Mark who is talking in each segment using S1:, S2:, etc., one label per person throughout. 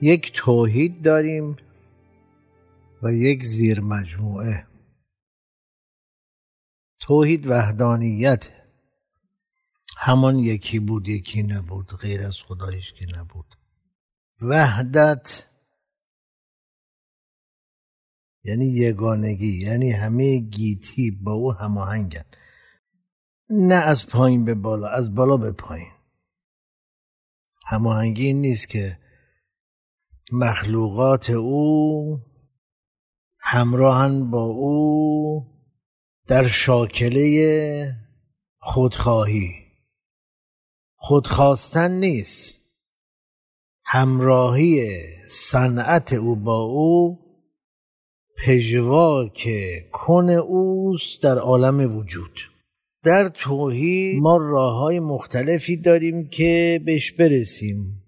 S1: یک توحید داریم و یک زیر مجموعه. توحید وحدانیت. همان یکی بود یکی نبود غیر از خدایش که نبود. وحدت یعنی یگانگی یعنی همه گیتی با او هماهنگن. نه از پایین به بالا از بالا به پایین. هماهنگی نیست که مخلوقات او همراهن با او در شاکله خودخواهی. خودخواستن نیست. همراهی صنعت او با او پژواک کن اوست در عالم وجود. در توحید ما راه های مختلفی داریم که بهش برسیم.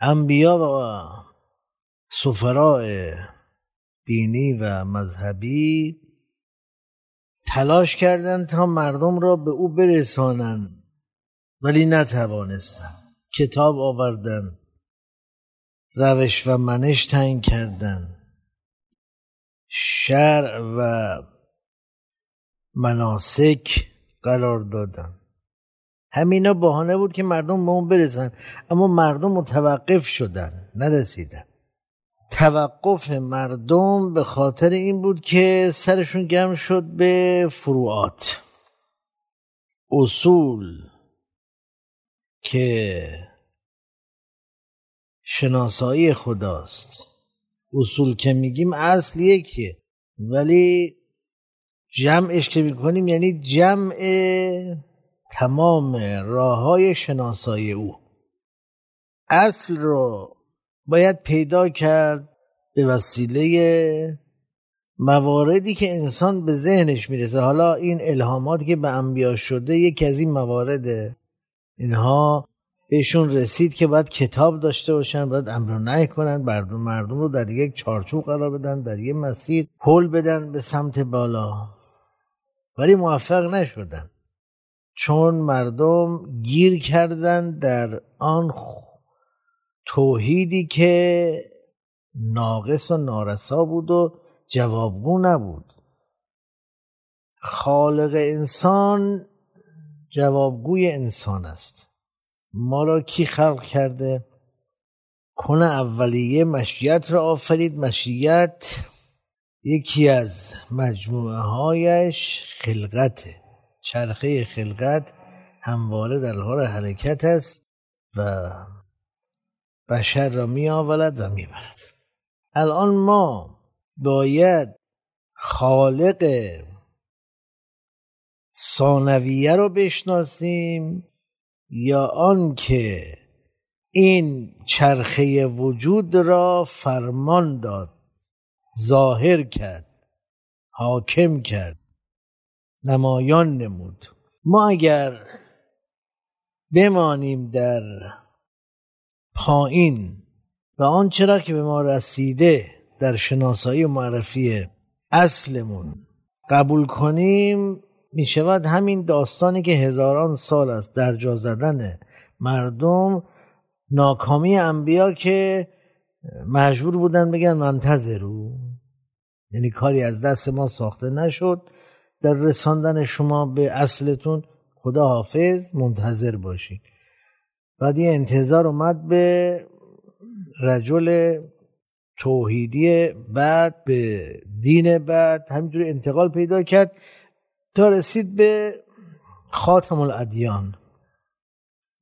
S1: انبیا و سفراء دینی و مذهبی تلاش کردند تا مردم را به او برسانند ولی نتوانستند کتاب آوردن روش و منش تعیین کردن. شرع و مناسک قرار دادن. همینا بهانه بود که مردم به اون برسن اما مردم متوقف شدن نرسیدن. توقف مردم به خاطر این بود که سرشون گرم شد به فروعات. اصول که شناسایی خداست. اصول که میگیم اصل یکیه ولی جمعش که می‌کنیم یعنی جمع تمام راه های شناسایی او. اصل رو باید پیدا کرد به وسیله مواردی که انسان به ذهنش می‌رسه. حالا این الهاماتی که به انبیا شده یکی از این موارده اینها بهشون رسید که باید کتاب داشته باشن باید امر نهی کنن مردم مردم رو در یک چارچوب قرار بدن در یک مسیر پل بدن به سمت بالا. ولی موفق نشدن. چون مردم گیر کردن در آن توحیدی که ناقص و نارسا بود و جوابگو نبود. خالق انسان جوابگوی انسان است. ما را کی خلق کرده؟ کن اولیه مشیت را آفرید. مشیت یکی از مجموعه هایش خلقت چرخه خلقت همواره در حال حرکت است و بشر را می آولد و می برد. الان ما باید خالق ثانویه رو بشناسیم یا آنکه این چرخه وجود را فرمان داد ظاهر کرد حاکم کرد نمایان نمود ما اگر بمانیم در پایین و آنچه را که به ما رسیده در شناسایی و معرفی اصلمون. قبول کنیم می شود همین داستانی که هزاران سال است در جا زدن مردم ناکامی انبیا که مجبور بودن بگن منتظرو. یعنی کاری از دست ما ساخته نشد. در رساندن شما به اصلتون خدا حافظ منتظر باشید بعد یه انتظار اومد به رجل توحیدی بعد به دین بعد همینجور انتقال پیدا کرد تا رسید به خاتم الادیان.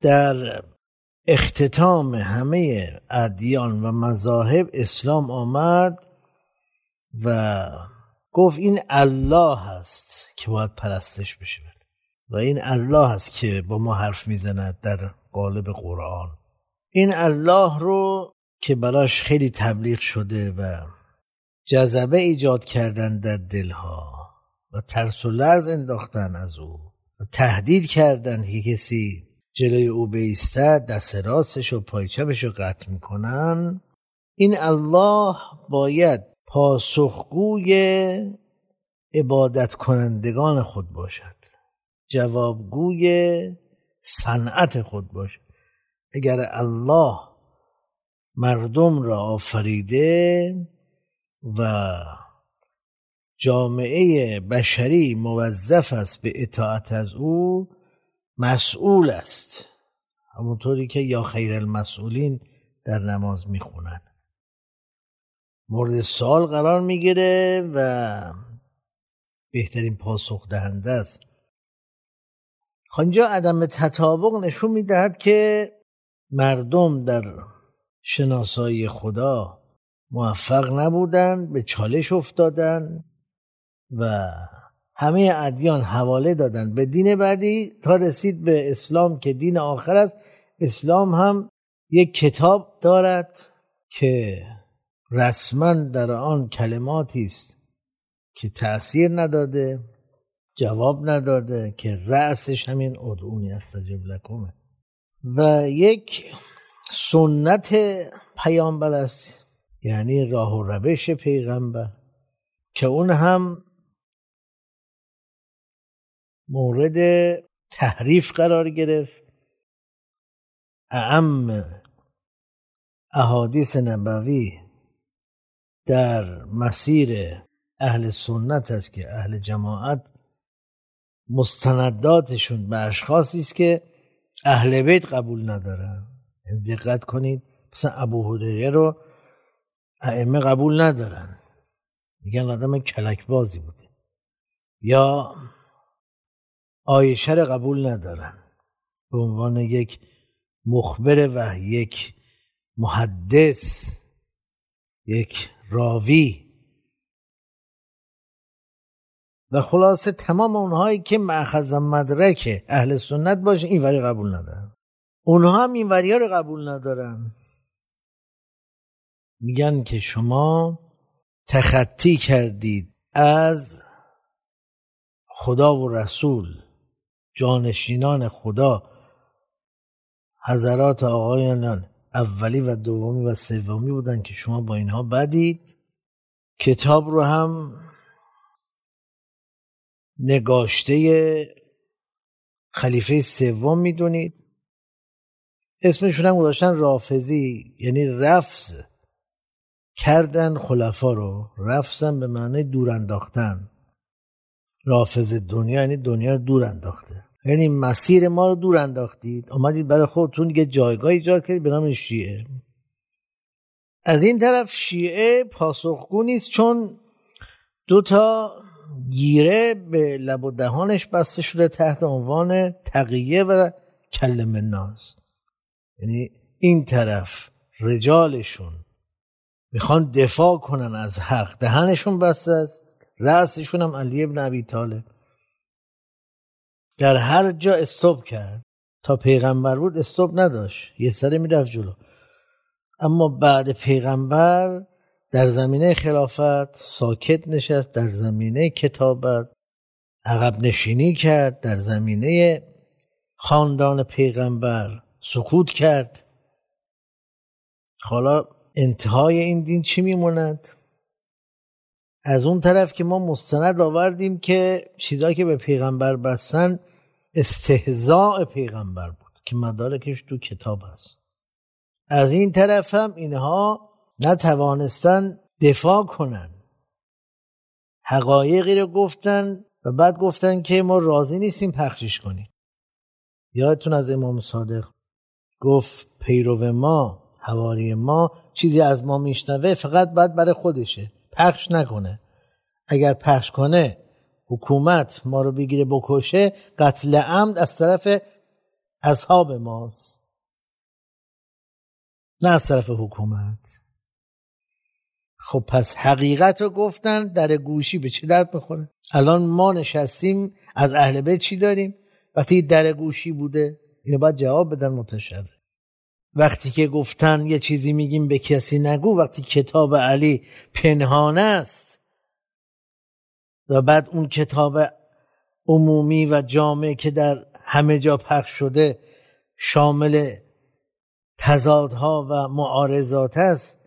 S1: در اختتام همه ادیان و مذاهب اسلام آمد و گفت این الله هست که باید پرستش بشه. و این الله هست که با ما حرف می‌زند در قالب قرآن. این الله رو که براش خیلی تبلیغ شده و جذبه ایجاد کردن در دلها و ترس و لرز انداختن از او و تهدید کردن که کسی جلوی او بیستد دست راستش و پای چپش رو قطع می‌کنن این الله باید پاسخگوی عبادت کنندگان خود باشد. جوابگوی صنعت خود باشد اگر الله مردم را آفریده و جامعه بشری موظف است به اطاعت از او مسئول است. همونطوری که یا خیر المسئولین در نماز می‌خونن. مورد سال قرار می‌گیره و بهترین پاسخ دهنده است. اینجا عدم تطابق نشون می‌دهد که مردم در شناسایی خدا موفق نبودن به چالش افتادن و همه ادیان حواله دادن. به دین بعدی تا رسید به اسلام که دین آخر است اسلام هم یک کتاب دارد که رسما در آن کلماتی است که تأثیر نداده. جواب نداده که رأسش همین ادعونی استجب لکمه. و یک سنت پیامبر است یعنی راه و روش پیغمبر که اون هم مورد تحریف قرار گرفت. اعم احادیث نبوی در مسیر اهل سنت است که اهل جماعت مستنداتشون به اشخاصی است که اهل بیت قبول ندارن. یعنی دقت کنید مثلا ابو هریره رو ائمه قبول ندارن. میگن آدم کلک بازی بوده. یا آیشه رو قبول ندارن. به عنوان یک مخبر و یک محدث یک راوی. و خلاصه تمام اونهایی که معخذ مدرک اهل سنت باشه این وری قبول ندارن. اونها هم این وری رو قبول ندارن. میگن که شما تخطی کردید از خدا و رسول جانشینان خدا حضرات آقایان اولی و دومی و سومی بودن که شما با اینها بدید. کتاب رو هم نگاشته خلیفه سوم می‌دونید؟ اسمشون هم گذاشتن رافزی یعنی رفض کردن خلفا رو رفضن به معنی دور انداختن. رافض دنیا یعنی دنیا رو دور انداخته. یعنی مسیر ما رو دور انداختید. آمدید برای خودتون یه جایگاه ایجاد کردید به نام شیعه. از این طرف شیعه پاسخگو نیست چون دو تا گیره به لب و دهانش بسته شده تحت عنوان تقیه و کلم ناز یعنی این طرف رجالشون می‌خوان دفاع کنن از حق. دهنشون بسته است رأسشون هم علی ابن ابی طالب. در هر جا استوب کرد. تا پیغمبر بود استوب نداشت. یه سره می‌رفت جلو. اما بعد پیغمبر در زمینه خلافت ساکت نشست در زمینه کتابت عقب نشینی کرد در زمینه خاندان پیغمبر سکوت کرد. حالا انتهای این دین چی میموند؟ از اون طرف که ما مستند آوردیم که چیزایی که به پیغمبر بستن استهزاء پیغمبر بود که مدارکش تو کتاب هست. از این طرف هم اینها نتوانستن دفاع کنن. حقایقی رو گفتن و بعد گفتن که ما راضی نیستیم پخشش کنیم. یادتون از امام صادق گفت پیرو ما حواری ما چیزی از ما میشنوه فقط باید برای خودشه. پخش نکنه. اگر پخش کنه حکومت ما رو بگیره بکشه قتل عمد از طرف اصحاب ماست. نه از طرف حکومت. خب پس حقیقت رو گفتن در گوشی به چه درد می‌خوره؟ الان ما نشستیم از اهل بیت چی داریم؟ وقتی در گوشی بوده اینو باید جواب بدن متشرع وقتی که گفتن یه چیزی میگیم به کسی نگو وقتی کتاب علی پنهانه است و بعد اون کتاب عمومی و جامع که در همه جا پخش شده شامل تضادها و معارضات است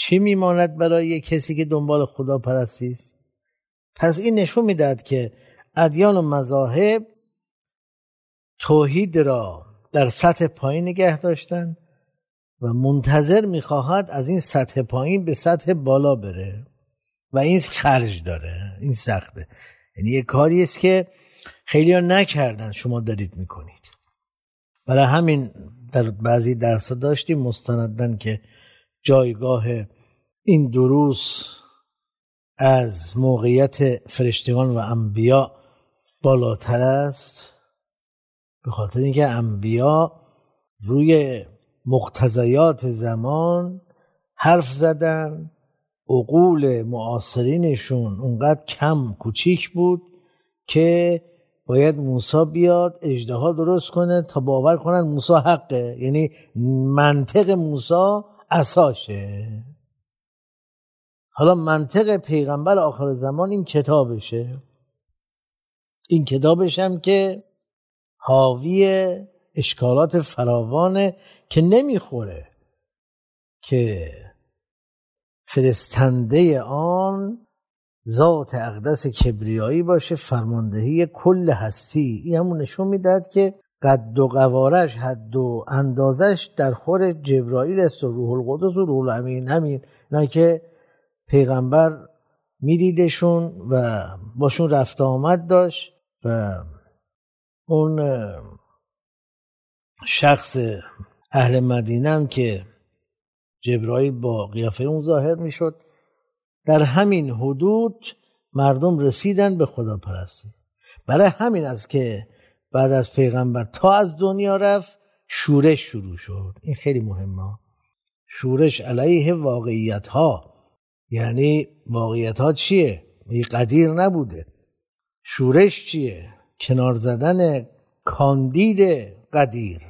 S1: چی میماند برای کسی که دنبال خدا پرستی است؟ پس این نشون می‌داد که ادیان و مذاهب توحید را در سطح پایین نگه داشتن و منتظر می‌خواهد از این سطح پایین به سطح بالا بره و این خرج داره این سخته. یعنی یه کاری است که خیلی ها نکردن شما دارید می‌کنید. برای همین در بعضی درس داشتیم مستندن که جایگاه این دروس از موقعیت فرشتگان و انبیا بالاتر است به خاطر اینکه انبیا روی مقتضیات زمان حرف زدن عقول معاصرینشون اونقدر کم کوچیک بود که باید موسا بیاد اجدها درست کنه تا باور کنن موسا حقه. یعنی منطق موسا اساشه حالا منطق پیغمبر آخر زمان این کتابشه. این کتابش هم که حاوی اشکالات فراوانه که نمی‌خوره که فرستنده آن ذات اقدس کبریایی باشه فرماندهی کل هستی. این همون نشون می‌داد که قد و قوارش حد و اندازش در خور جبرائیل است و روح القدس و روح الامین همین نه که پیغمبر میدیدشون و باشون رفت آمد داشت و اون شخص اهل مدینه هم که جبرائیل با قیافه اون ظاهر می‌شد در همین حدود مردم رسیدن به خدا پرستی برای همین است که بعد از پیغمبر تا از دنیا رفت شورش شروع شد. این خیلی مهمه. شورش علیه واقعیت ها یعنی واقعیت ها چیه؟ قدیر نبوده. شورش چیه؟ کنار زدن کاندید قدیر.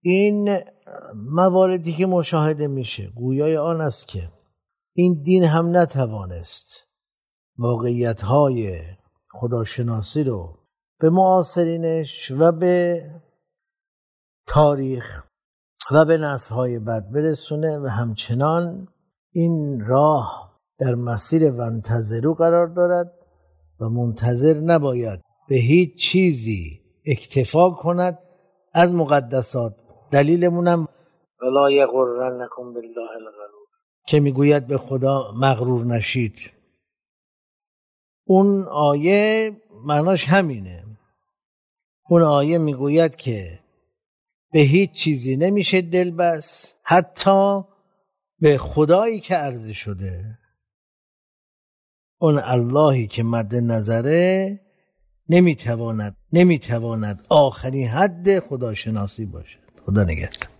S1: این مواردی که مشاهده میشه گویای آن است که این دین هم نتوانست واقعیت های خداشناسی رو به معاصرینش و به تاریخ و به نسل های بد برسونه و همچنان این راه در مسیر ونتظرو قرار دارد و منتظر نباید به هیچ چیزی اکتفا کند. از مقدسات دلیلمونم
S2: ولا یغرنکم بالله الغرور.
S1: که می‌گوید به خدا مغرور نشید. اون آیه معناش همینه. اون آیه می‌گوید که به هیچ چیزی نمیشه دل بس حتی به خدایی که عرضه شده. اون اللهی که مد نظره نمی‌تواند نمی‌تواند آخرین حد خداشناسی باشد. خدا نگهدار.